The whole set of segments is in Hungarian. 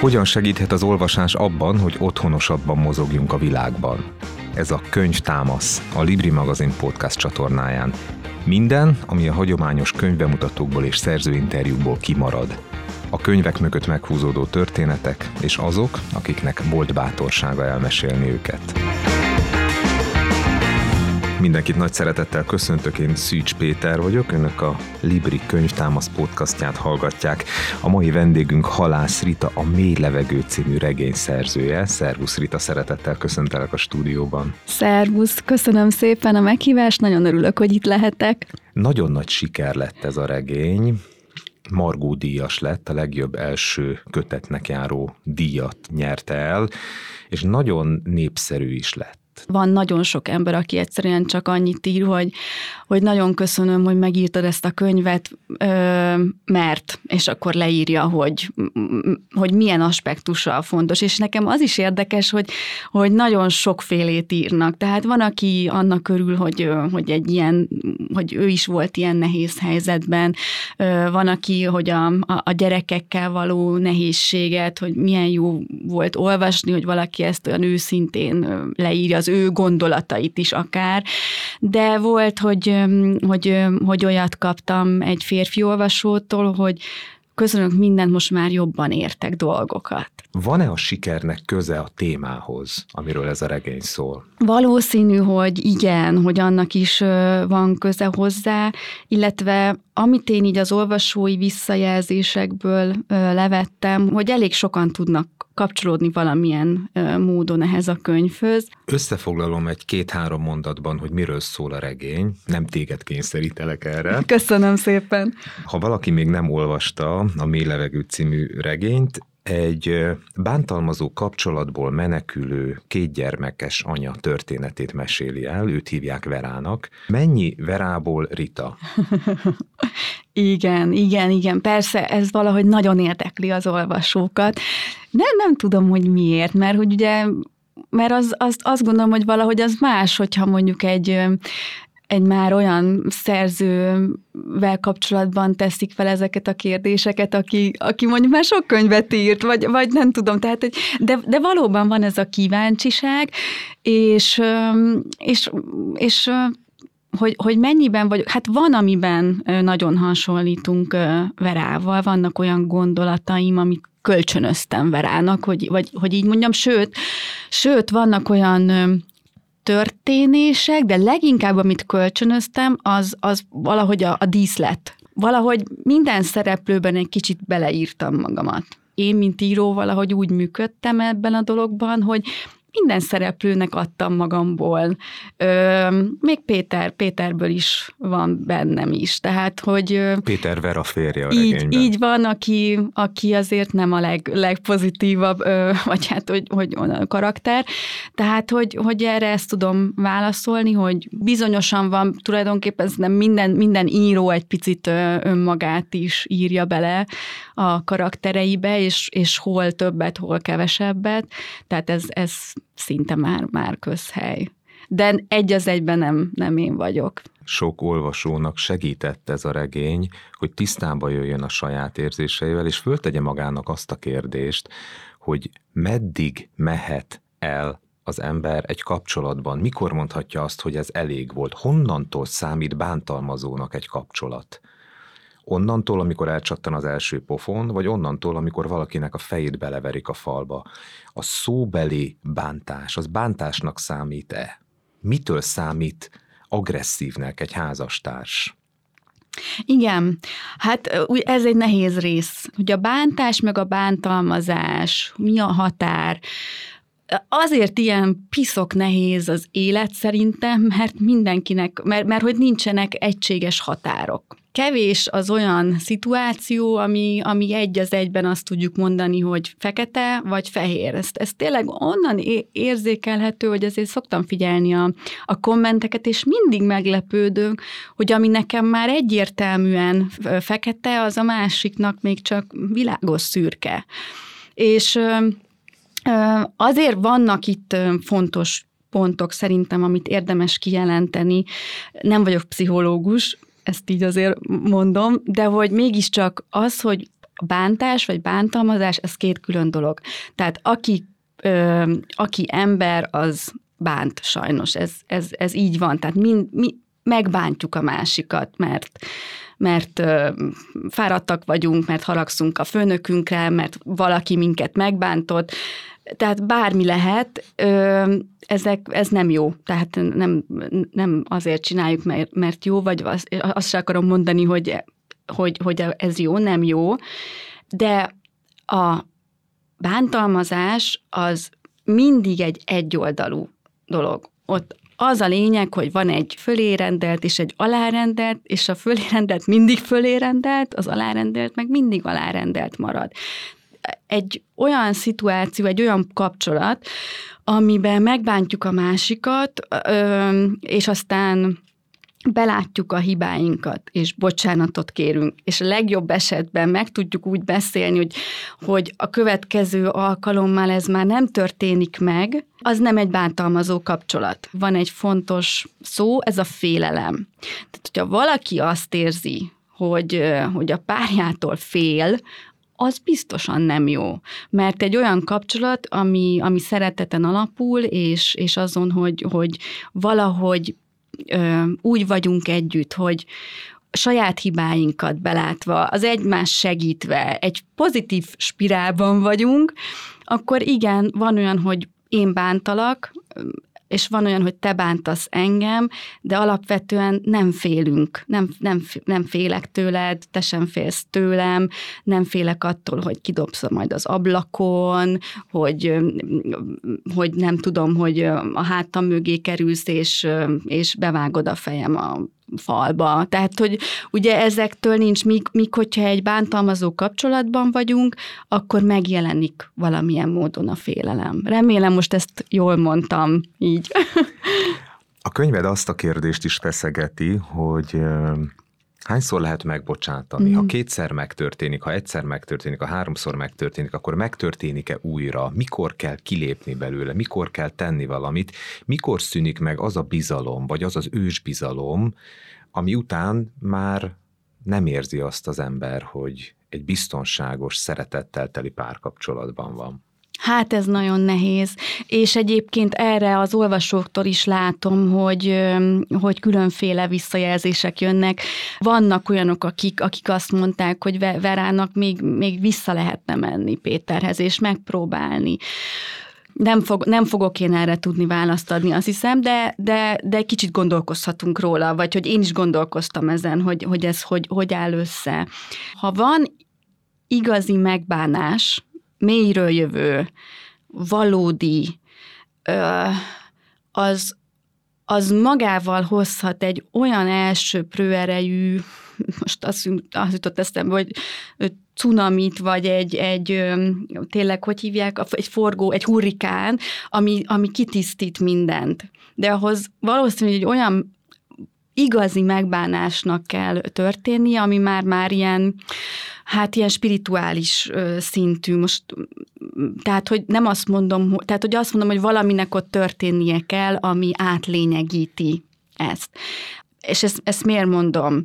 Hogyan segíthet az olvasás abban, hogy otthonosabban mozogjunk a világban? Ez a Könyv Támasz, a Libri magazin podcast csatornáján. Minden, ami a hagyományos könyvbemutatókból és szerzőinterjúkból kimarad. A könyvek mögött meghúzódó történetek, és azok, akiknek volt bátorsága elmesélni őket. Mindenkit nagy szeretettel köszöntök, én Szűcs Péter vagyok, önök a Libri könyvtámasz podcastját hallgatják. A mai vendégünk Halász Rita, a Mély Levegő című regény szerzője. Szervusz Rita, szeretettel köszöntelek a stúdióban. Szervusz, köszönöm szépen a meghívást, nagyon örülök, hogy itt lehetek. Nagyon nagy siker lett ez a regény. Margó díjas lett, a legjobb első kötetnek járó díjat nyerte el, és nagyon népszerű is lett. Van nagyon sok ember, aki egyszerűen csak annyit ír, hogy, hogy nagyon köszönöm, hogy megírtad ezt a könyvet, mert, és akkor leírja, hogy, hogy milyen aspektusa fontos. És nekem az is érdekes, hogy, hogy nagyon sokfélét írnak. Tehát van, aki annak körül, hogy, hogy egy ilyen, hogy ő is volt ilyen nehéz helyzetben, van, aki, hogy a, a gyerekekkel való nehézséget, hogy milyen jó volt olvasni, hogy valaki ezt olyan őszintén leírja ő gondolatait is akár, de volt, hogy, hogy, hogy olyat kaptam egy férfi olvasótól, hogy köszönök mindent, most már jobban értek dolgokat. Van-e a sikernek köze a témához, amiről ez a regény szól? Valószínű, hogy igen, hogy annak is van köze hozzá, illetve amit én így az olvasói visszajelzésekből levettem, hogy elég sokan tudnak kapcsolódni valamilyen módon ehhez a könyvhöz. Összefoglalom egy két-három mondatban, hogy miről szól a regény. Nem téged kényszerítelek erre. Köszönöm szépen. Ha valaki még nem olvasta a Mély Levegő című regényt, egy bántalmazó kapcsolatból menekülő kétgyermekes anya történetét meséli el, őt hívják Verának. Mennyi Verából Rita? igen, igen, igen, persze ez valahogy nagyon érdekli az olvasókat. Nem, nem tudom, hogy miért, mert hogy ugye mert az, az, azt gondolom, hogy valahogy az más, hogyha mondjuk egy egy már olyan szerzővel kapcsolatban teszik fel ezeket a kérdéseket, aki, aki mondjuk már sok könyvet írt, vagy, vagy nem tudom, tehát, hogy, de, de valóban van ez a kíváncsiság, és, és, és hogy, hogy mennyiben vagy, hát van, amiben nagyon hasonlítunk Verával, vannak olyan gondolataim, amik kölcsönöztem Verának, hogy, vagy, hogy így mondjam, sőt, sőt, vannak olyan történések, de leginkább, amit kölcsönöztem, az, az valahogy a, a díszlet. Valahogy minden szereplőben egy kicsit beleírtam magamat. Én, mint író, valahogy úgy működtem ebben a dologban, hogy minden szereplőnek adtam magamból. Ö, még Péter, Péterből is van bennem is. Tehát, hogy... Péter Vera férje a így, regényben. így van, aki, aki azért nem a leg, legpozitívabb, ö, vagy hát, hogy, hogy a karakter. Tehát, hogy, hogy erre ezt tudom válaszolni, hogy bizonyosan van, tulajdonképpen nem minden, minden író egy picit önmagát is írja bele a karaktereibe, és, és hol többet, hol kevesebbet. Tehát ez, ez szinte már, már közhely. De egy az egyben nem, nem én vagyok. Sok olvasónak segített ez a regény, hogy tisztába jöjjön a saját érzéseivel, és föltegye magának azt a kérdést, hogy meddig mehet el az ember egy kapcsolatban? Mikor mondhatja azt, hogy ez elég volt? Honnantól számít bántalmazónak egy kapcsolat? Onnantól, amikor elcsattan az első pofon, vagy onnantól, amikor valakinek a fejét beleverik a falba. A szóbeli bántás, az bántásnak számít-e? Mitől számít agresszívnek egy házastárs? Igen, hát ez egy nehéz rész, hogy a bántás meg a bántalmazás, mi a határ, Azért ilyen piszok nehéz az élet szerintem, mert mindenkinek, mert, mert hogy nincsenek egységes határok kevés az olyan szituáció, ami, ami egy az egyben azt tudjuk mondani, hogy fekete vagy fehér. Ez, ez tényleg onnan érzékelhető, hogy azért szoktam figyelni a, a kommenteket, és mindig meglepődünk, hogy ami nekem már egyértelműen fekete, az a másiknak még csak világos szürke. És azért vannak itt fontos pontok szerintem, amit érdemes kijelenteni. Nem vagyok pszichológus, ezt így azért mondom, de hogy mégiscsak az, hogy bántás vagy bántalmazás, ez két külön dolog. Tehát aki, ö, aki ember, az bánt sajnos, ez, ez, ez így van. Tehát mi, mi megbántjuk a másikat, mert mert ö, fáradtak vagyunk, mert haragszunk a főnökünkre, mert valaki minket megbántott, tehát bármi lehet, ö, ezek, ez nem jó. Tehát nem, nem azért csináljuk, mert, mert jó, vagy azt, azt sem akarom mondani, hogy, hogy, hogy ez jó, nem jó, de a bántalmazás az mindig egy egyoldalú dolog. Ott az a lényeg, hogy van egy fölérendelt és egy alárendelt, és a fölérendelt mindig fölérendelt, az alárendelt meg mindig alárendelt marad. Egy olyan szituáció, egy olyan kapcsolat, amiben megbántjuk a másikat, és aztán belátjuk a hibáinkat, és bocsánatot kérünk, és a legjobb esetben meg tudjuk úgy beszélni, hogy, hogy a következő alkalommal ez már nem történik meg, az nem egy bántalmazó kapcsolat. Van egy fontos szó, ez a félelem. Tehát, hogyha valaki azt érzi, hogy, hogy a párjától fél, az biztosan nem jó. Mert egy olyan kapcsolat, ami, ami szereteten alapul, és, és azon, hogy, hogy valahogy ö, úgy vagyunk együtt, hogy saját hibáinkat belátva, az egymás segítve, egy pozitív spirálban vagyunk, akkor igen, van olyan, hogy én bántalak, és van olyan, hogy te bántasz engem, de alapvetően nem félünk, nem, nem, nem félek tőled, te sem félsz tőlem, nem félek attól, hogy kidobsz majd az ablakon, hogy, hogy nem tudom, hogy a hátam mögé kerülsz, és, és bevágod a fejem a falba. Tehát, hogy ugye ezektől nincs, míg, míg hogyha egy bántalmazó kapcsolatban vagyunk, akkor megjelenik valamilyen módon a félelem. Remélem most ezt jól mondtam így. A könyved azt a kérdést is feszegeti, hogy hányszor lehet megbocsátani? Mm. Ha kétszer megtörténik, ha egyszer megtörténik, ha háromszor megtörténik, akkor megtörténik-e újra? Mikor kell kilépni belőle? Mikor kell tenni valamit? Mikor szűnik meg az a bizalom, vagy az az ősbizalom, ami után már nem érzi azt az ember, hogy egy biztonságos, szeretettel teli párkapcsolatban van? Hát ez nagyon nehéz, és egyébként erre az olvasóktól is látom, hogy, hogy különféle visszajelzések jönnek. Vannak olyanok, akik, akik azt mondták, hogy Verának még, még vissza lehetne menni Péterhez, és megpróbálni nem, fog, nem fogok én erre tudni választ adni, azt hiszem, de, de, de kicsit gondolkozhatunk róla, vagy hogy én is gondolkoztam ezen, hogy, hogy ez hogy, hogy áll össze. Ha van igazi megbánás, mélyről jövő, valódi, az, az magával hozhat egy olyan első prőerejű, most azt, azt jutott eszembe, hogy cunamit, vagy egy, egy tényleg, hogy hívják, egy forgó, egy hurrikán, ami, ami kitisztít mindent. De ahhoz valószínűleg egy olyan igazi megbánásnak kell történnie, ami már-már ilyen, hát ilyen spirituális szintű. Most, tehát, hogy nem azt mondom, tehát, hogy azt mondom, hogy valaminek ott történnie kell, ami átlényegíti ezt. És ezt, ezt miért mondom?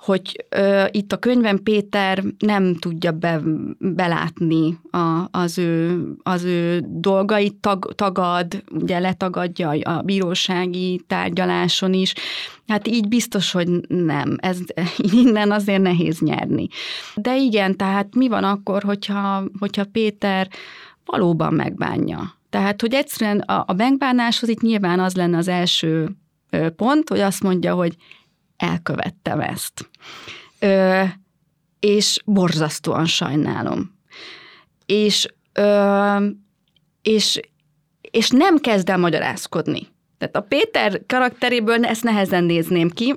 Hogy ö, itt a könyvem Péter nem tudja be, belátni a, az, ő, az ő dolgait, tag, tagad, ugye letagadja a bírósági tárgyaláson is. Hát így biztos, hogy nem. Ez innen azért nehéz nyerni. De igen, tehát mi van akkor, hogyha, hogyha Péter valóban megbánja? Tehát, hogy egyszerűen a, a megbánáshoz itt nyilván az lenne az első pont, hogy azt mondja, hogy elkövettem ezt. Ö, és borzasztóan sajnálom. És, ö, és, és nem kezd el magyarázkodni. Tehát a Péter karakteréből ezt nehezen nézném ki,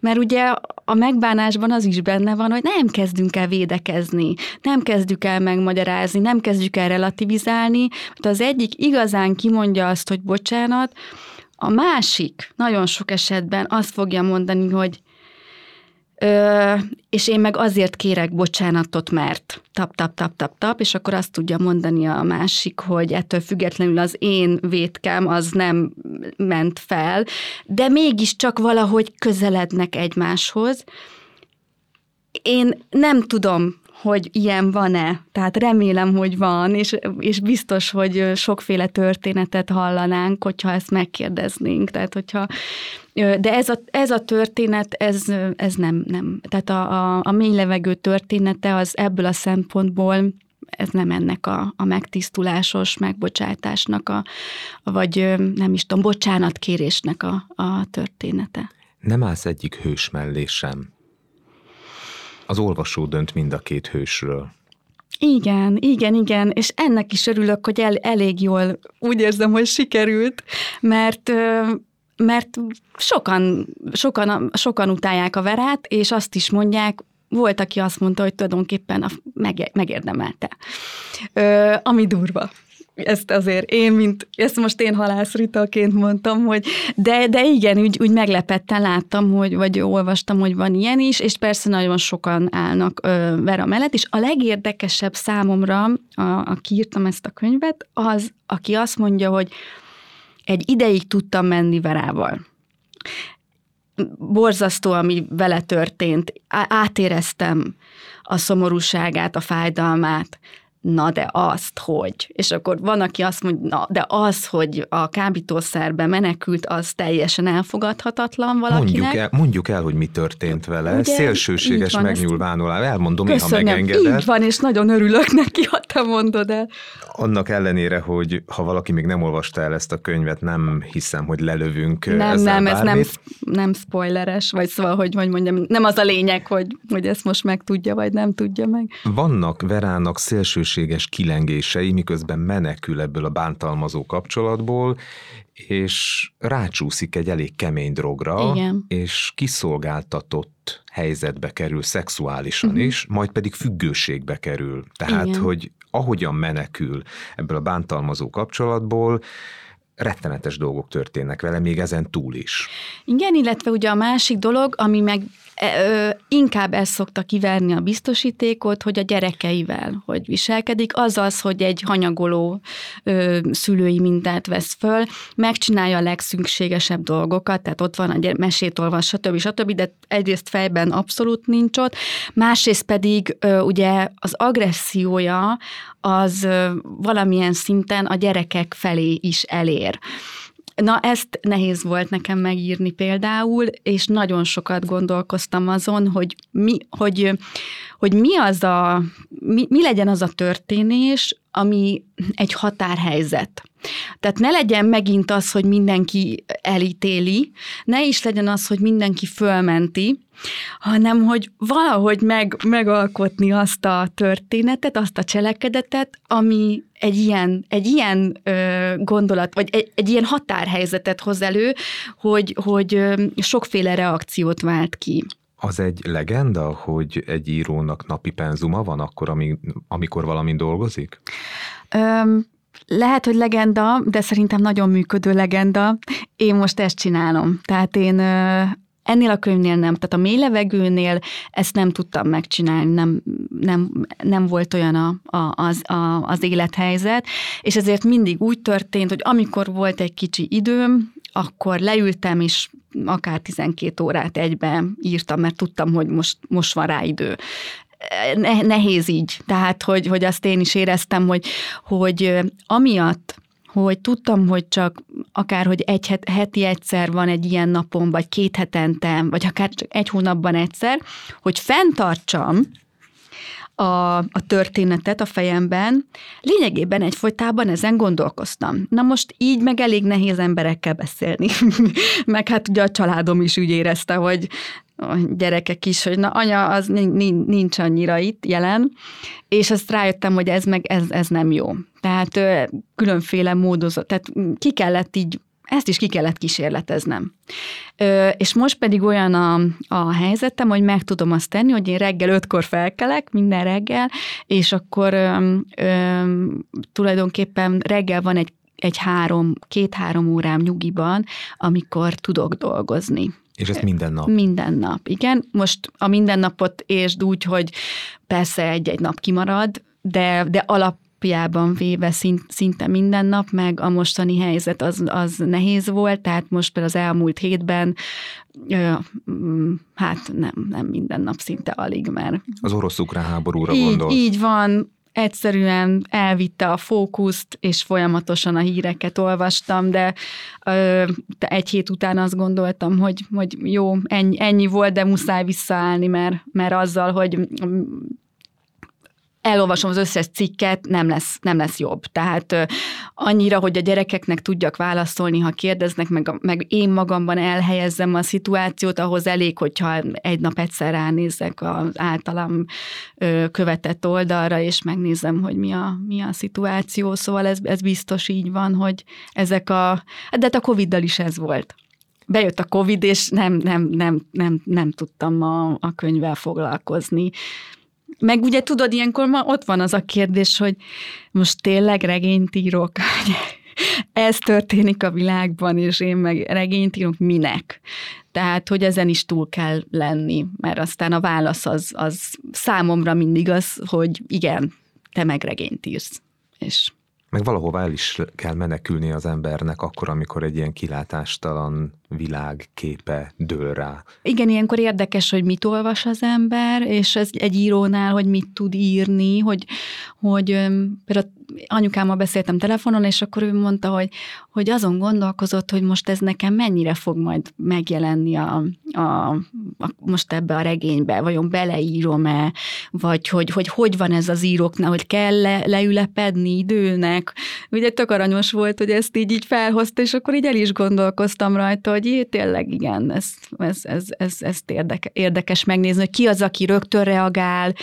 mert ugye a megbánásban az is benne van, hogy nem kezdünk el védekezni, nem kezdjük el megmagyarázni, nem kezdjük el relativizálni. Az egyik igazán kimondja azt, hogy bocsánat, a másik nagyon sok esetben azt fogja mondani, hogy Ö, és én meg azért kérek bocsánatot, mert tap, tap, tap, tap, tap, és akkor azt tudja mondani a másik, hogy ettől függetlenül az én vétkem az nem ment fel, de mégiscsak valahogy közelednek egymáshoz. Én nem tudom, hogy ilyen van-e. Tehát remélem, hogy van, és, és biztos, hogy sokféle történetet hallanánk, hogyha ezt megkérdeznénk. Tehát, hogyha de ez a, ez a történet, ez, ez nem, nem. Tehát a, a, a mély levegő története az ebből a szempontból ez nem ennek a, a megtisztulásos megbocsátásnak, a, vagy nem is tudom, bocsánatkérésnek a, a története. Nem állsz egyik hős mellé sem. Az olvasó dönt mind a két hősről. Igen, igen, igen, és ennek is örülök, hogy el, elég jól úgy érzem, hogy sikerült, mert mert sokan, sokan, sokan utálják a verát, és azt is mondják, volt, aki azt mondta, hogy tulajdonképpen a, meg, megérdemelte. Ö, ami durva. Ezt azért én, mint, ezt most én halászritaként mondtam, hogy de, de igen, úgy, úgy meglepetten láttam, hogy, vagy olvastam, hogy van ilyen is, és persze nagyon sokan állnak ö, Vera mellett, és a legérdekesebb számomra, a, aki írtam ezt a könyvet, az, aki azt mondja, hogy egy ideig tudtam menni Verával borzasztó, ami vele történt. Átéreztem a szomorúságát, a fájdalmát, na de azt, hogy. És akkor van, aki azt mondja, na de az, hogy a kábítószerbe menekült, az teljesen elfogadhatatlan valakinek. Mondjuk el, mondjuk el hogy mi történt vele. Ugye? Szélsőséges van, megnyilvánulás. Elmondom, Köszönöm, ha megengeded. Így van, és nagyon örülök neki, ha te mondod el. Annak ellenére, hogy ha valaki még nem olvasta el ezt a könyvet, nem hiszem, hogy lelövünk Nem, nem, bármit. ez nem, nem spoileres, vagy szóval, hogy, hogy mondjam, nem az a lényeg, hogy, hogy ezt most meg tudja, vagy nem tudja meg. Vannak Verának szélsőséges szélsőséges kilengései, miközben menekül ebből a bántalmazó kapcsolatból, és rácsúszik egy elég kemény drogra, Igen. és kiszolgáltatott helyzetbe kerül szexuálisan uh-huh. is, majd pedig függőségbe kerül. Tehát, Igen. hogy ahogyan menekül ebből a bántalmazó kapcsolatból, rettenetes dolgok történnek vele, még ezen túl is. Igen, illetve ugye a másik dolog, ami meg inkább ezt szokta kiverni a biztosítékot, hogy a gyerekeivel hogy viselkedik, az az, hogy egy hanyagoló szülői mintát vesz föl, megcsinálja a legszükségesebb dolgokat, tehát ott van a mesét olvas, stb. stb., de egyrészt fejben abszolút nincs ott, másrészt pedig ugye az agressziója az valamilyen szinten a gyerekek felé is elér. Na ezt nehéz volt nekem megírni például, és nagyon sokat gondolkoztam azon, hogy mi, hogy, hogy mi az a, mi, mi legyen az a történés, ami egy határhelyzet. Tehát ne legyen megint az, hogy mindenki elítéli, ne is legyen az, hogy mindenki fölmenti, hanem hogy valahogy meg, megalkotni azt a történetet, azt a cselekedetet, ami egy ilyen, egy ilyen ö, gondolat, vagy egy, egy ilyen határhelyzetet hoz elő, hogy, hogy ö, sokféle reakciót vált ki. Az egy legenda, hogy egy írónak napi penzuma van akkor, ami, amikor valamin dolgozik? Öm, lehet, hogy legenda, de szerintem nagyon működő legenda. Én most ezt csinálom. Tehát én ennél a könyvnél nem, tehát a mély levegőnél ezt nem tudtam megcsinálni, nem, nem, nem volt olyan a, a, az, a, az élethelyzet, és ezért mindig úgy történt, hogy amikor volt egy kicsi időm, akkor leültem, és akár 12 órát egybe írtam, mert tudtam, hogy most, most van rá idő nehéz így. Tehát, hogy, hogy azt én is éreztem, hogy, hogy amiatt, hogy tudtam, hogy csak akár, hogy egy het, heti egyszer van egy ilyen napon, vagy két hetente, vagy akár csak egy hónapban egyszer, hogy fenntartsam a, a történetet a fejemben, lényegében egyfolytában ezen gondolkoztam. Na most így meg elég nehéz emberekkel beszélni. meg hát ugye a családom is úgy érezte, hogy a gyerekek is, hogy na anya, az nincs annyira itt jelen, és azt rájöttem, hogy ez meg ez, ez nem jó. Tehát különféle módozat, tehát ki kellett így ezt is ki kellett kísérleteznem. Ö, és most pedig olyan a, a helyzetem, hogy meg tudom azt tenni, hogy én reggel ötkor felkelek, minden reggel, és akkor ö, ö, tulajdonképpen reggel van egy, egy három, két-három órám nyugiban, amikor tudok dolgozni. És ez minden nap? Minden nap, igen. Most a minden napot értsd úgy, hogy persze egy-egy nap kimarad, de, de alap alapjában véve szinte minden nap, meg a mostani helyzet az, az nehéz volt, tehát most például az elmúlt hétben mm, hát nem, nem minden nap szinte alig, mert... Az orosz-ukrán háborúra így, gondolsz? Így van, egyszerűen elvitte a fókuszt, és folyamatosan a híreket olvastam, de ö, egy hét után azt gondoltam, hogy, hogy jó, ennyi, ennyi volt, de muszáj visszaállni, mert, mert azzal, hogy elolvasom az összes cikket, nem lesz, nem lesz jobb. Tehát annyira, hogy a gyerekeknek tudjak válaszolni, ha kérdeznek, meg, meg én magamban elhelyezzem a szituációt, ahhoz elég, hogyha egy nap egyszer ránézek az általam követett oldalra, és megnézem, hogy mi a, mi a szituáció. Szóval ez, ez biztos így van, hogy ezek a... De hát a Covid-dal is ez volt bejött a Covid, és nem, nem, nem, nem, nem tudtam a, a könyvvel foglalkozni. Meg ugye tudod, ilyenkor ma ott van az a kérdés, hogy most tényleg regényt írok, ez történik a világban, és én meg regényt írok, minek? Tehát, hogy ezen is túl kell lenni, mert aztán a válasz az, az számomra mindig az, hogy igen, te meg regényt írsz. És meg valahova el is kell menekülni az embernek akkor, amikor egy ilyen kilátástalan világ képe dől rá. Igen, ilyenkor érdekes, hogy mit olvas az ember, és ez egy írónál, hogy mit tud írni, hogy, hogy például anyukámmal beszéltem telefonon, és akkor ő mondta, hogy, hogy azon gondolkozott, hogy most ez nekem mennyire fog majd megjelenni a, a, a most ebbe a regénybe, vajon beleírom-e, vagy hogy, hogy hogy van ez az íróknál, hogy kell le, leülepedni időnek. Ugye tök aranyos volt, hogy ezt így, így felhozta, és akkor így el is gondolkoztam rajta, hogy jé, tényleg igen, ez, ez, ez, ez, ez érdekes, érdekes megnézni, hogy ki az, aki rögtön reagál,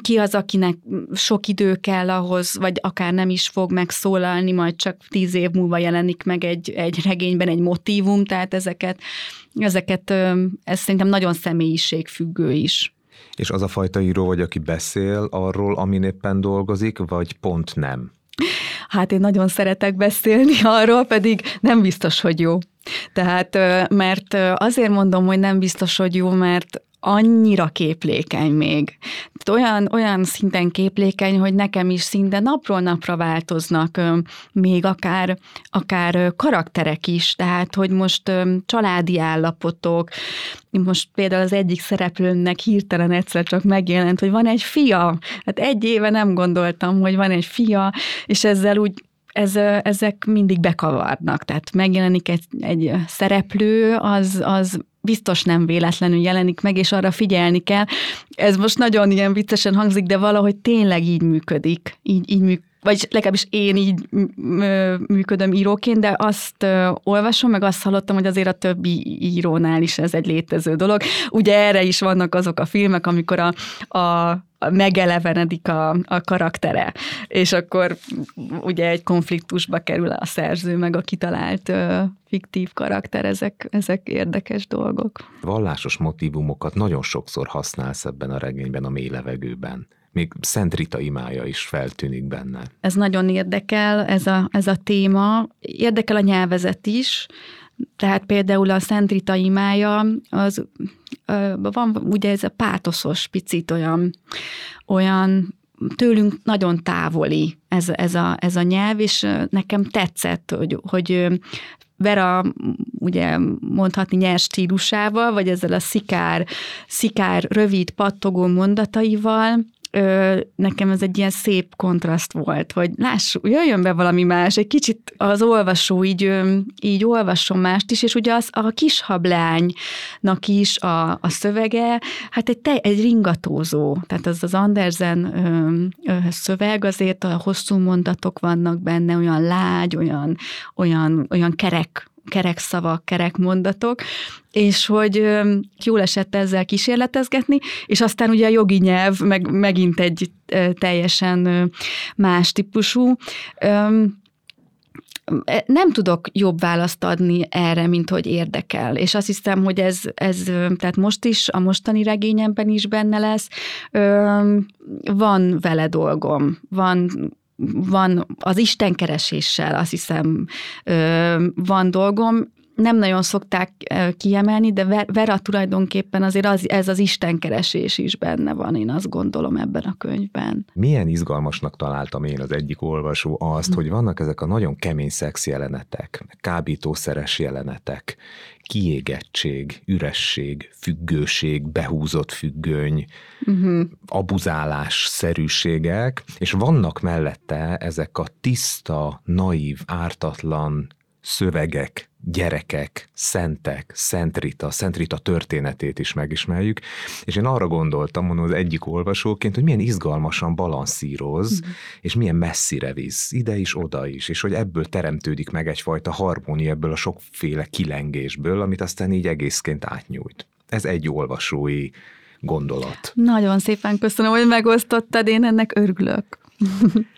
ki az, akinek sok idő kell ahhoz, vagy akár nem is fog megszólalni, majd csak tíz év múlva jelenik meg egy, egy regényben egy motívum, tehát ezeket, ezeket ez szerintem nagyon személyiségfüggő is. És az a fajta író vagy, aki beszél arról, amin éppen dolgozik, vagy pont nem? Hát én nagyon szeretek beszélni arról, pedig nem biztos, hogy jó. Tehát, mert azért mondom, hogy nem biztos, hogy jó, mert annyira képlékeny még. Olyan, olyan szinten képlékeny, hogy nekem is szinte napról napra változnak még akár, akár karakterek is, tehát hogy most családi állapotok, most például az egyik szereplőnek hirtelen egyszer csak megjelent, hogy van egy fia. Hát egy éve nem gondoltam, hogy van egy fia, és ezzel úgy ez, ezek mindig bekavarnak. Tehát megjelenik egy, egy szereplő, az, az biztos nem véletlenül jelenik meg, és arra figyelni kell. Ez most nagyon ilyen viccesen hangzik, de valahogy tényleg így működik. Így, így működik vagy legalábbis én így működöm íróként, de azt olvasom, meg azt hallottam, hogy azért a többi írónál is ez egy létező dolog. Ugye erre is vannak azok a filmek, amikor a, a megelevenedik a, a karaktere, és akkor ugye egy konfliktusba kerül a szerző, meg a kitalált ö, fiktív karakter, ezek, ezek érdekes dolgok. Vallásos motivumokat nagyon sokszor használsz ebben a regényben, a mély levegőben még Szent Rita imája is feltűnik benne. Ez nagyon érdekel, ez a, ez a téma. Érdekel a nyelvezet is, tehát például a Szent Rita imája, az van ugye ez a pátoszos picit olyan, olyan tőlünk nagyon távoli ez, ez, a, ez a nyelv, és nekem tetszett, hogy, hogy Vera ugye mondhatni nyers stílusával, vagy ezzel a szikár, szikár rövid, pattogó mondataival, ö, nekem ez egy ilyen szép kontraszt volt, hogy lássuk, jöjjön be valami más, egy kicsit az olvasó így, ö, így olvasson mást is, és ugye az, a kis hablánynak is a, a szövege, hát egy, te, egy ringatózó, tehát az az Andersen ö, ö, szöveg, azért a hosszú mondatok vannak benne, olyan lágy, olyan, olyan, olyan kerek kerek szavak, kerek mondatok, és hogy jól esett ezzel kísérletezgetni, és aztán ugye a jogi nyelv meg, megint egy teljesen más típusú. Nem tudok jobb választ adni erre, mint hogy érdekel. És azt hiszem, hogy ez, ez tehát most is, a mostani regényemben is benne lesz. Van vele dolgom, van van az Isten kereséssel, azt hiszem, van dolgom, nem nagyon szokták kiemelni, de Vera tulajdonképpen azért az, ez az istenkeresés is benne van, én azt gondolom ebben a könyvben. Milyen izgalmasnak találtam én az egyik olvasó azt, hm. hogy vannak ezek a nagyon kemény szex jelenetek, kábítószeres jelenetek, kiégettség, üresség, függőség, behúzott függöny, uh-huh. abuzálás szerűségek, és vannak mellette ezek a tiszta, naív, ártatlan szövegek, gyerekek, szentek, Szent Rita, Szent Rita történetét is megismerjük, és én arra gondoltam, mondom az egyik olvasóként, hogy milyen izgalmasan balanszíroz, mm. és milyen messzire visz, ide is, oda is, és hogy ebből teremtődik meg egyfajta harmónia ebből a sokféle kilengésből, amit aztán így egészként átnyújt. Ez egy olvasói gondolat. Nagyon szépen köszönöm, hogy megosztottad, én ennek örülök.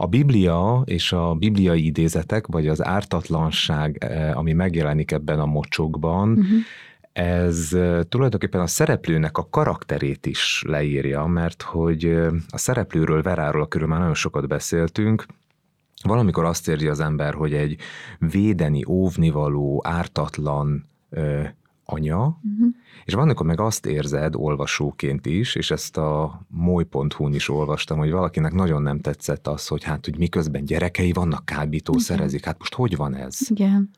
A Biblia és a bibliai idézetek, vagy az ártatlanság, eh, ami megjelenik ebben a mocsokban, uh-huh ez eh, tulajdonképpen a szereplőnek a karakterét is leírja, mert hogy eh, a szereplőről, Veráról körül már nagyon sokat beszéltünk, Valamikor azt érzi az ember, hogy egy védeni, óvnivaló, ártatlan anya, uh-huh. és van, amikor meg azt érzed olvasóként is, és ezt a moly.hu-n is olvastam, hogy valakinek nagyon nem tetszett az, hogy hát, hogy miközben gyerekei vannak, kábítószerezik. Hát most hogy van ez? Igen.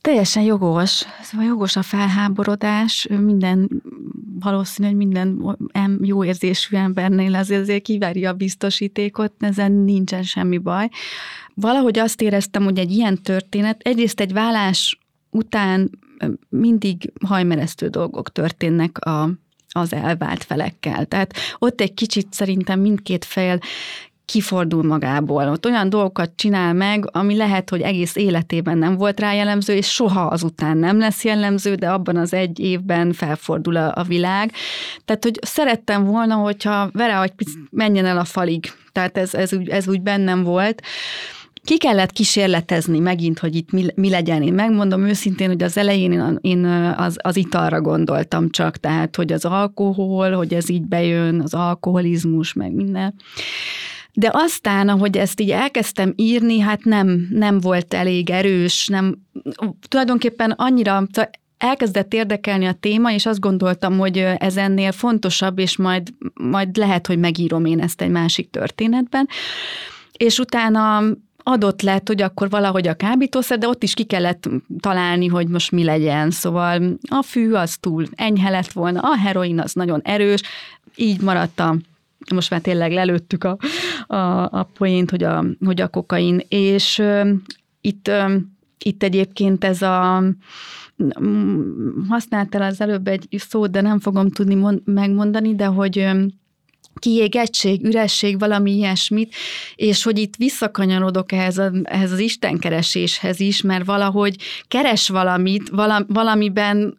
Teljesen jogos, szóval jogos a felháborodás, minden, valószínű, hogy minden jó érzésű embernél azért, azért kivárja a biztosítékot, ezen nincsen semmi baj. Valahogy azt éreztem, hogy egy ilyen történet, egyrészt egy vállás után mindig hajmeresztő dolgok történnek a, az elvált felekkel. Tehát ott egy kicsit szerintem mindkét fél kifordul magából. Ott olyan dolgokat csinál meg, ami lehet, hogy egész életében nem volt rá jellemző, és soha azután nem lesz jellemző, de abban az egy évben felfordul a, a világ. Tehát, hogy szerettem volna, hogyha vele, hogy menjen el a falig. Tehát ez, ez, úgy, ez úgy bennem volt. Ki kellett kísérletezni megint, hogy itt mi, mi legyen. Én megmondom őszintén, hogy az elején én, az, az italra gondoltam csak, tehát, hogy az alkohol, hogy ez így bejön, az alkoholizmus, meg minden. De aztán, ahogy ezt így elkezdtem írni, hát nem, nem volt elég erős, nem, tulajdonképpen annyira, elkezdett érdekelni a téma, és azt gondoltam, hogy ez ennél fontosabb, és majd, majd lehet, hogy megírom én ezt egy másik történetben. És utána adott lett, hogy akkor valahogy a kábítószer, de ott is ki kellett találni, hogy most mi legyen. Szóval a fű az túl enyhe lett volna, a heroin az nagyon erős, így maradt a most már tényleg lelőttük a, a, a poént, hogy a, hogy a kokain, és uh, itt, uh, itt egyébként ez a használtál az előbb egy szót, de nem fogom tudni mond, megmondani, de hogy kiégettség, üresség, valami ilyesmit, és hogy itt visszakanyarodok ehhez, a, ehhez az istenkereséshez is, mert valahogy keres valamit, valamiben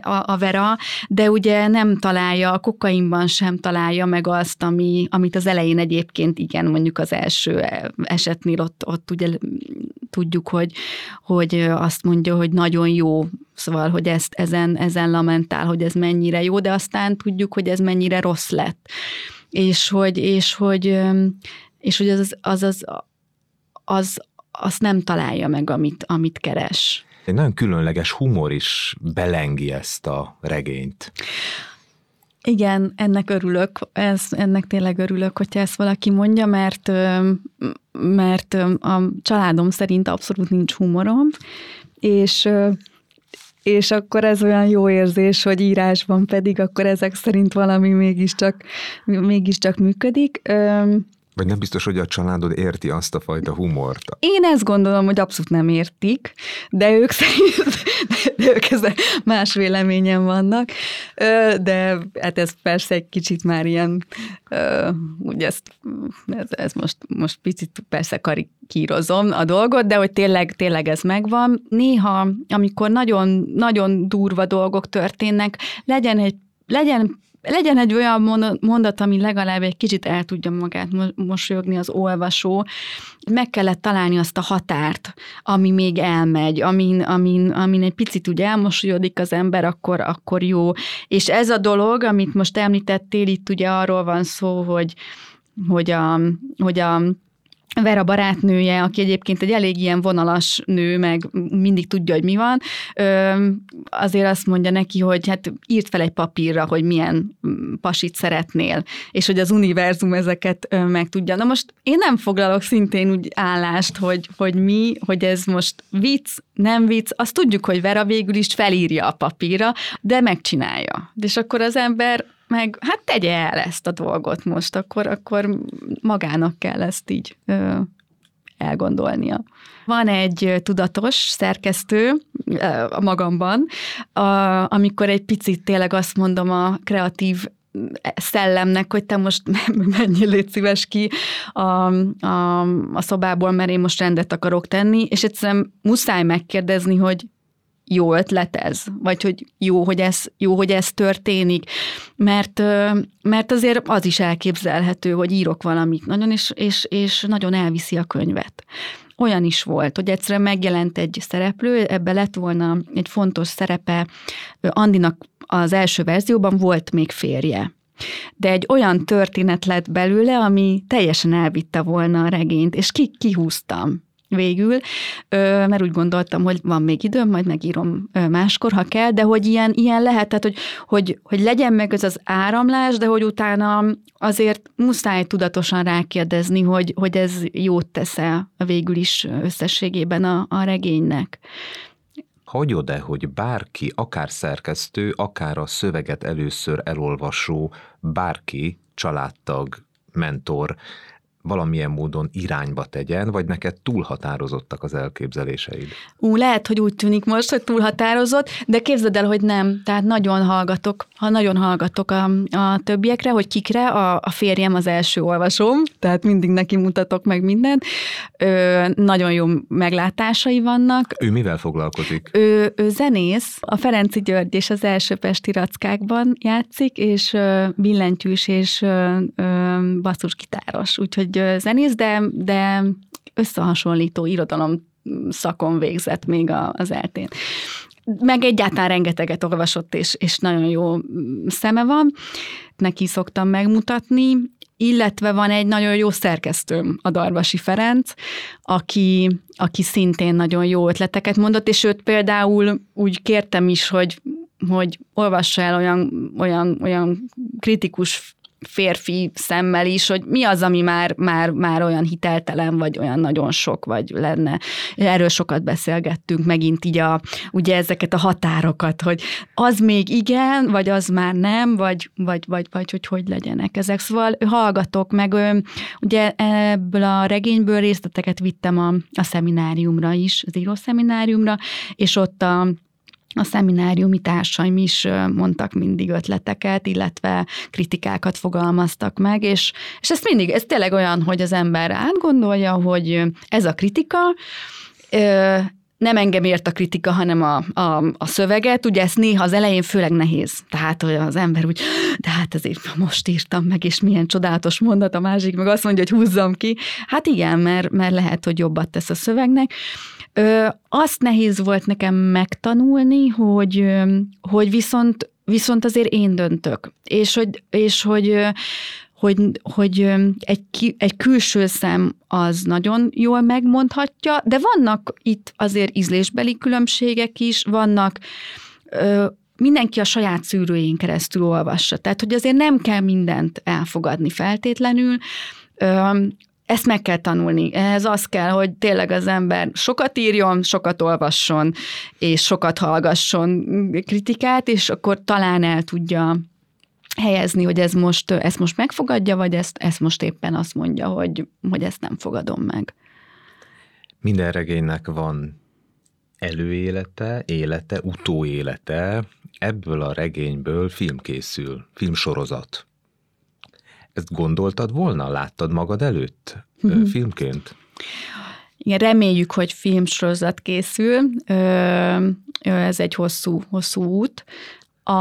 a, a Vera, de ugye nem találja, a kokainban sem találja meg azt, ami, amit az elején egyébként igen, mondjuk az első esetnél ott, ott ugye tudjuk, hogy, hogy azt mondja, hogy nagyon jó, szóval, hogy ezt ezen, ezen lamentál, hogy ez mennyire jó, de aztán tudjuk, hogy ez mennyire rossz lett. És hogy, és hogy, és hogy az, az, az, az, azt nem találja meg, amit, amit keres. Egy nagyon különleges humor is belengi ezt a regényt. Igen, ennek örülök, ez, ennek tényleg örülök, hogyha ezt valaki mondja, mert, mert a családom szerint abszolút nincs humorom, és és akkor ez olyan jó érzés, hogy írásban pedig akkor ezek szerint valami mégiscsak, mégiscsak működik. Vagy nem biztos, hogy a családod érti azt a fajta humort? Én ezt gondolom, hogy abszolút nem értik, de ők szerint, de ők ezzel más véleményen vannak, de hát ez persze egy kicsit már ilyen, úgy ezt, ez, ez most, most picit persze karikírozom a dolgot, de hogy tényleg, tényleg ez megvan. Néha, amikor nagyon, nagyon durva dolgok történnek, legyen egy legyen legyen egy olyan mondat, ami legalább egy kicsit el tudja magát mosolyogni az olvasó, meg kellett találni azt a határt, ami még elmegy, amin, amin, amin egy picit úgy elmosolyodik az ember, akkor, akkor jó. És ez a dolog, amit most említettél, itt ugye arról van szó, hogy, hogy a, hogy a Vera barátnője, aki egyébként egy elég ilyen vonalas nő, meg mindig tudja, hogy mi van, azért azt mondja neki, hogy hát írt fel egy papírra, hogy milyen mm, pasit szeretnél, és hogy az univerzum ezeket meg tudja. Na most én nem foglalok szintén úgy állást, hogy, hogy mi, hogy ez most vicc, nem vicc, azt tudjuk, hogy Vera végül is felírja a papírra, de megcsinálja. És akkor az ember meg hát tegye el ezt a dolgot most, akkor, akkor magának kell ezt így ö, elgondolnia. Van egy tudatos szerkesztő a magamban, a, amikor egy picit tényleg azt mondom a kreatív szellemnek, hogy te most menjél légy szíves ki a, a, a szobából, mert én most rendet akarok tenni, és egyszerűen muszáj megkérdezni, hogy jó ötlet ez, vagy hogy jó, hogy ez, jó, hogy ez történik, mert, mert azért az is elképzelhető, hogy írok valamit nagyon, és, és, és nagyon elviszi a könyvet. Olyan is volt, hogy egyszerűen megjelent egy szereplő, ebbe lett volna egy fontos szerepe, Andinak az első verzióban volt még férje. De egy olyan történet lett belőle, ami teljesen elvitte volna a regényt, és ki, kihúztam végül, mert úgy gondoltam, hogy van még időm, majd megírom máskor, ha kell, de hogy ilyen, ilyen lehet, tehát hogy, hogy, hogy legyen meg ez az áramlás, de hogy utána azért muszáj tudatosan rákérdezni, hogy, hogy ez jót tesz-e végül is összességében a, a regénynek. Hagyod-e, hogy bárki, akár szerkesztő, akár a szöveget először elolvasó, bárki, családtag, mentor valamilyen módon irányba tegyen, vagy neked túlhatározottak az elképzeléseid? Ú, lehet, hogy úgy tűnik most, hogy túlhatározott, de képzeld el, hogy nem. Tehát nagyon hallgatok, ha nagyon hallgatok a, a többiekre, hogy kikre, a, a férjem az első olvasom, tehát mindig neki mutatok meg mindent. Ö, nagyon jó meglátásai vannak. Ő mivel foglalkozik? Ő, ő zenész, a Ferenci György és az első Pesti Rackákban játszik, és billentyűs és basszusgitáros, úgyhogy zenész, de, de összehasonlító irodalom szakon végzett még az eltén. Meg egyáltalán rengeteget olvasott, és, és nagyon jó szeme van. Neki szoktam megmutatni, illetve van egy nagyon jó szerkesztőm, a Darvasi Ferenc, aki, aki szintén nagyon jó ötleteket mondott, és őt például úgy kértem is, hogy hogy olvassa el olyan, olyan, olyan kritikus férfi szemmel is, hogy mi az, ami már, már, már olyan hiteltelen, vagy olyan nagyon sok, vagy lenne. Erről sokat beszélgettünk, megint így a, ugye ezeket a határokat, hogy az még igen, vagy az már nem, vagy, vagy, vagy, vagy hogy hogy legyenek ezek. Szóval hallgatok, meg ugye ebből a regényből részleteket vittem a, a szemináriumra is, az írószemináriumra, és ott a a szemináriumi társaim is mondtak mindig ötleteket, illetve kritikákat fogalmaztak meg, és, és ez mindig, ez tényleg olyan, hogy az ember átgondolja, hogy ez a kritika, nem engem ért a kritika, hanem a, a, a szöveget, ugye ezt néha az elején főleg nehéz. Tehát, hogy az ember úgy, de hát azért most írtam meg, és milyen csodálatos mondat, a másik meg azt mondja, hogy húzzam ki. Hát igen, mert, mert lehet, hogy jobbat tesz a szövegnek. Ö, azt nehéz volt nekem megtanulni, hogy, hogy viszont, viszont azért én döntök. És hogy, és hogy hogy, hogy egy, egy külső szem az nagyon jól megmondhatja, de vannak itt azért ízlésbeli különbségek is, vannak ö, mindenki a saját szűrőjén keresztül olvassa. Tehát, hogy azért nem kell mindent elfogadni feltétlenül. Ö, ezt meg kell tanulni. Ehhez az kell, hogy tényleg az ember sokat írjon, sokat olvasson, és sokat hallgasson kritikát, és akkor talán el tudja helyezni, hogy ez most, ezt most megfogadja, vagy ezt, ezt most éppen azt mondja, hogy, hogy ezt nem fogadom meg. Minden regénynek van előélete, élete, utóélete. Ebből a regényből film készül, filmsorozat. Ezt gondoltad volna? Láttad magad előtt mm-hmm. filmként? Igen, reméljük, hogy filmsorozat készül. Ez egy hosszú, hosszú út. A,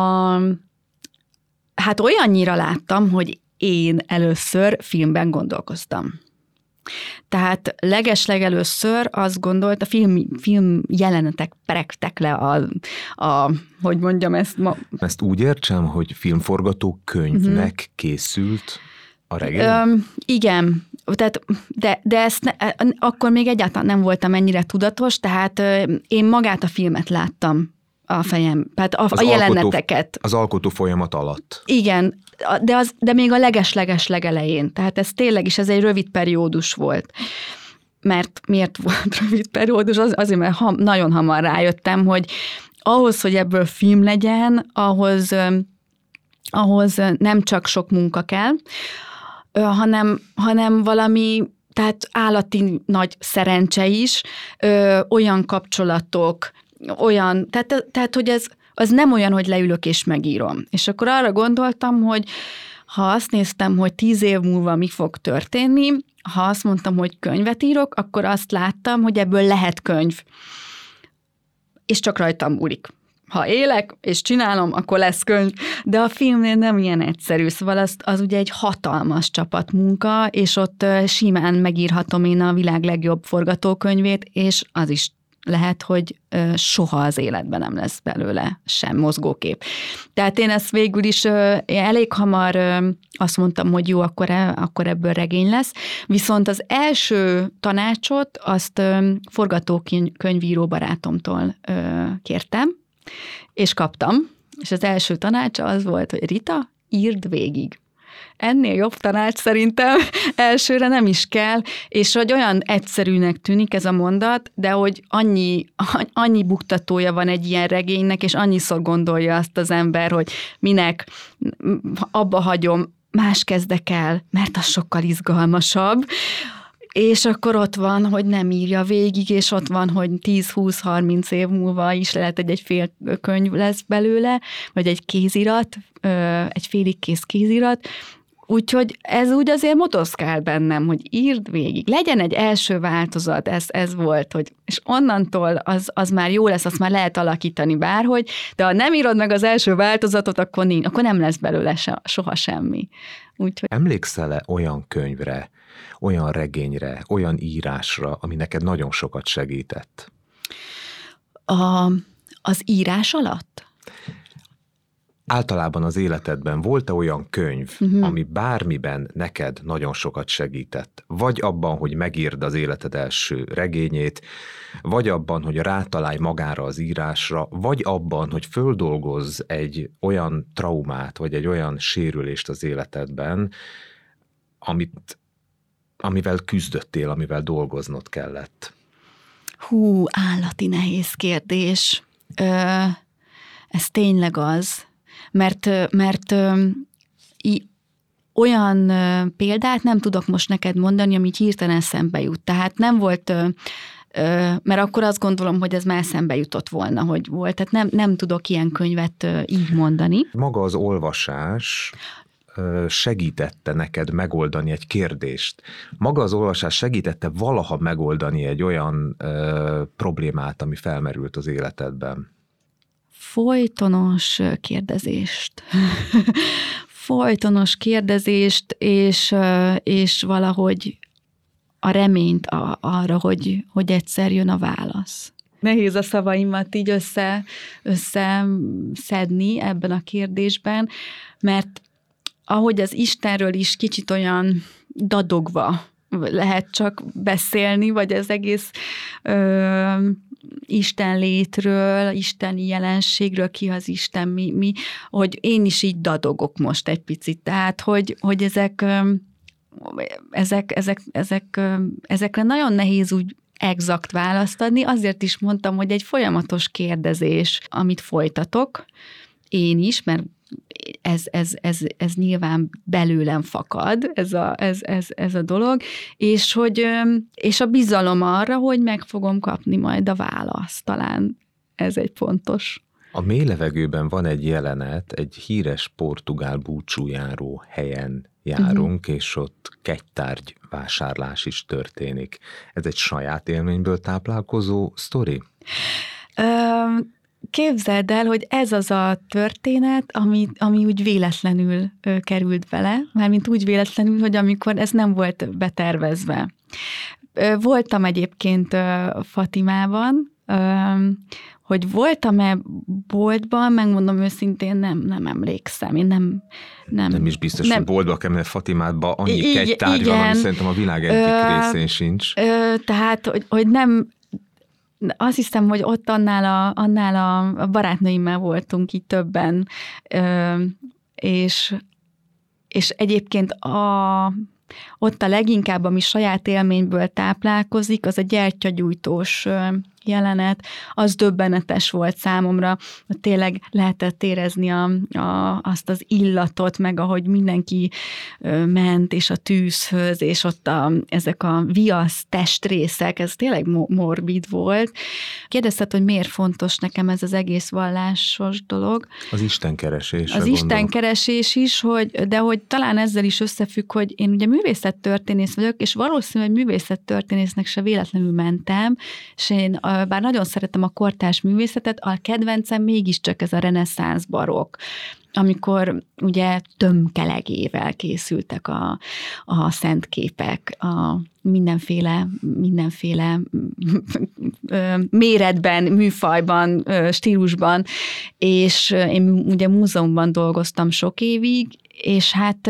hát olyannyira láttam, hogy én először filmben gondolkoztam. Tehát legesleg először azt gondolt, a film, film jelenetek peregtek le a, a, hogy mondjam ezt ma. Ezt úgy értsem, hogy filmforgató könyvnek uh-huh. készült a regény? Ö, igen, tehát, de, de ezt ne, akkor még egyáltalán nem voltam ennyire tudatos, tehát én magát a filmet láttam a fejem, tehát a, az a jeleneteket. Alkotó, az alkotó folyamat alatt. Igen, de, az, de még a leges-leges legelején. Tehát ez tényleg is, ez egy rövid periódus volt. Mert miért volt rövid periódus? Az, azért, mert ha, nagyon hamar rájöttem, hogy ahhoz, hogy ebből film legyen, ahhoz, ahhoz nem csak sok munka kell, hanem, hanem valami tehát állati nagy szerencse is, ö, olyan kapcsolatok, olyan, tehát, tehát hogy ez az nem olyan, hogy leülök és megírom. És akkor arra gondoltam, hogy ha azt néztem, hogy tíz év múlva mi fog történni, ha azt mondtam, hogy könyvet írok, akkor azt láttam, hogy ebből lehet könyv. És csak rajtam múlik. Ha élek és csinálom, akkor lesz könyv. De a filmnél nem ilyen egyszerű, szóval az, az ugye egy hatalmas csapatmunka, és ott simán megírhatom én a világ legjobb forgatókönyvét, és az is lehet, hogy soha az életben nem lesz belőle sem mozgókép. Tehát én ezt végül is elég hamar azt mondtam, hogy jó, akkor, e, akkor ebből regény lesz. Viszont az első tanácsot azt forgatókönyvíró barátomtól kértem, és kaptam. És az első tanácsa az volt, hogy Rita, írd végig ennél jobb tanács szerintem elsőre nem is kell, és hogy olyan egyszerűnek tűnik ez a mondat, de hogy annyi, annyi buktatója van egy ilyen regénynek, és annyiszor gondolja azt az ember, hogy minek abba hagyom, más kezdek el, mert az sokkal izgalmasabb, és akkor ott van, hogy nem írja végig, és ott van, hogy 10-20-30 év múlva is lehet, hogy egy fél könyv lesz belőle, vagy egy kézirat, egy félig kész kézirat, Úgyhogy ez úgy azért motoszkál bennem, hogy írd végig. Legyen egy első változat, ez, ez volt, hogy, és onnantól az, az már jó lesz, azt már lehet alakítani bárhogy, de ha nem írod meg az első változatot, akkor, nincs, akkor nem lesz belőle se, soha semmi. Úgyhogy... Emlékszel-e olyan könyvre, olyan regényre, olyan írásra, ami neked nagyon sokat segített? A, az írás alatt? Általában az életedben volt-e olyan könyv, uh-huh. ami bármiben neked nagyon sokat segített? Vagy abban, hogy megírd az életed első regényét, vagy abban, hogy rátalálj magára az írásra, vagy abban, hogy földolgozz egy olyan traumát, vagy egy olyan sérülést az életedben, amit, amivel küzdöttél, amivel dolgoznod kellett? Hú, állati nehéz kérdés. Ö, ez tényleg az, mert, mert olyan példát nem tudok most neked mondani, amit hirtelen szembe jut. Tehát nem volt mert akkor azt gondolom, hogy ez már szembe jutott volna, hogy volt. Tehát nem, nem tudok ilyen könyvet így mondani. Maga az olvasás segítette neked megoldani egy kérdést? Maga az olvasás segítette valaha megoldani egy olyan problémát, ami felmerült az életedben? Folytonos kérdezést. folytonos kérdezést, és, és valahogy a reményt a, arra, hogy, hogy egyszer jön a válasz. Nehéz a szavaimat így össze, összeszedni ebben a kérdésben, mert ahogy az Istenről is kicsit olyan dadogva lehet csak beszélni, vagy az egész ö, Isten létről, isteni jelenségről, ki az Isten, mi, mi, hogy én is így dadogok most egy picit. Tehát, hogy, hogy ezek, ezek, ezek, ezek, ezekre nagyon nehéz úgy exakt választ adni, azért is mondtam, hogy egy folyamatos kérdezés, amit folytatok, én is, mert ez, ez, ez, ez nyilván belőlem fakad, ez a, ez, ez, ez a dolog, és, hogy, és a bizalom arra, hogy meg fogom kapni majd a választ, talán ez egy fontos. A mély levegőben van egy jelenet, egy híres portugál búcsújáró helyen járunk, uh-huh. és ott kegytárgy vásárlás is történik. Ez egy saját élményből táplálkozó sztori? Képzeld el, hogy ez az a történet, ami, ami úgy véletlenül ö, került bele, mármint úgy véletlenül, hogy amikor ez nem volt betervezve. Ö, voltam egyébként ö, Fatimában, ö, hogy voltam-e boltban, megmondom őszintén, nem, nem emlékszem. Én nem, nem, nem is biztos, nem. hogy boltba kell, mert Fatimádban annyi kegytárgy van, ami szerintem a világ egyik részén sincs. Ö, tehát, hogy, hogy nem, azt hiszem, hogy ott annál a, annál a barátnőimmel voltunk így többen, ö, és, és egyébként a, ott a leginkább, ami saját élményből táplálkozik, az a gyertyagyújtós jelenet, az döbbenetes volt számomra, hogy tényleg lehetett érezni a, a, azt az illatot, meg ahogy mindenki ment, és a tűzhöz, és ott a, ezek a viasz testrészek, ez tényleg morbid volt. Kérdezted, hogy miért fontos nekem ez az egész vallásos dolog. Az istenkeresés. Az istenkeresés is, hogy, de hogy talán ezzel is összefügg, hogy én ugye művészettörténész vagyok, és valószínűleg művészettörténésznek se véletlenül mentem, és én a bár nagyon szeretem a kortás művészetet, a kedvencem mégiscsak ez a reneszánsz barokk amikor ugye tömkelegével készültek a, a szent képek, a mindenféle, mindenféle méretben, műfajban, stílusban, és én ugye múzeumban dolgoztam sok évig, és hát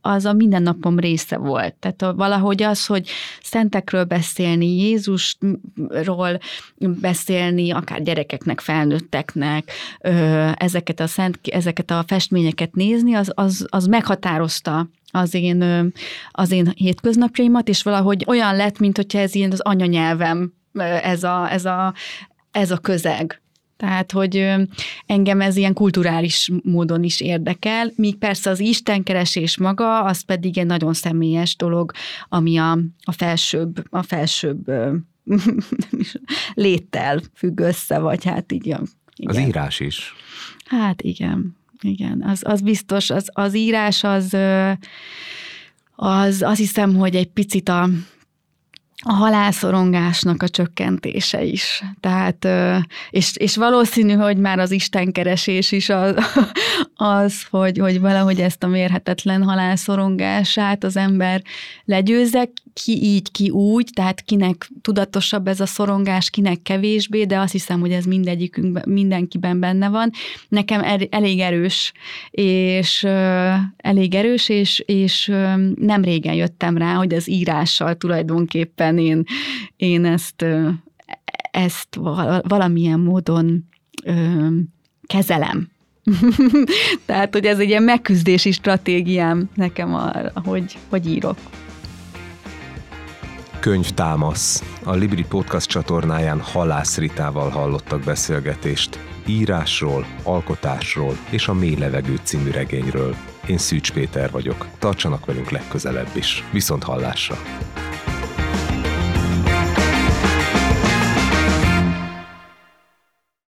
az a mindennapom része volt. Tehát valahogy az, hogy szentekről beszélni, Jézusról beszélni, akár gyerekeknek, felnőtteknek, ezeket a, szent, ezeket a festményeket nézni, az, az, az meghatározta az én, az én hétköznapjaimat, és valahogy olyan lett, mint hogyha ez ilyen az anyanyelvem, ez a, ez a, ez a közeg. Tehát, hogy engem ez ilyen kulturális módon is érdekel, míg persze az istenkeresés maga, az pedig egy nagyon személyes dolog, ami a, a felsőbb, a felsőbb léttel függ össze, vagy hát így. Igen. Az írás is. Hát igen, igen, az, az biztos, az, az írás az, az azt hiszem, hogy egy picit a, a halálszorongásnak a csökkentése is. Tehát, és, és valószínű, hogy már az istenkeresés is az, az hogy, hogy valahogy ezt a mérhetetlen halálszorongását az ember legyőzze, ki így, ki úgy, tehát kinek tudatosabb ez a szorongás, kinek kevésbé, de azt hiszem, hogy ez mindegyikünk, mindenkiben benne van. Nekem er, elég erős, és elég erős, és, és nem régen jöttem rá, hogy az írással tulajdonképpen én, én ezt, ezt valamilyen módon kezelem. Tehát, hogy ez egy ilyen megküzdési stratégiám nekem, arra, hogy, hogy írok. Könyv támasz. A Libri Podcast csatornáján Halász Ritával hallottak beszélgetést. Írásról, alkotásról és a Mély Levegő című regényről. Én Szűcs Péter vagyok. Tartsanak velünk legközelebb is. Viszont hallásra!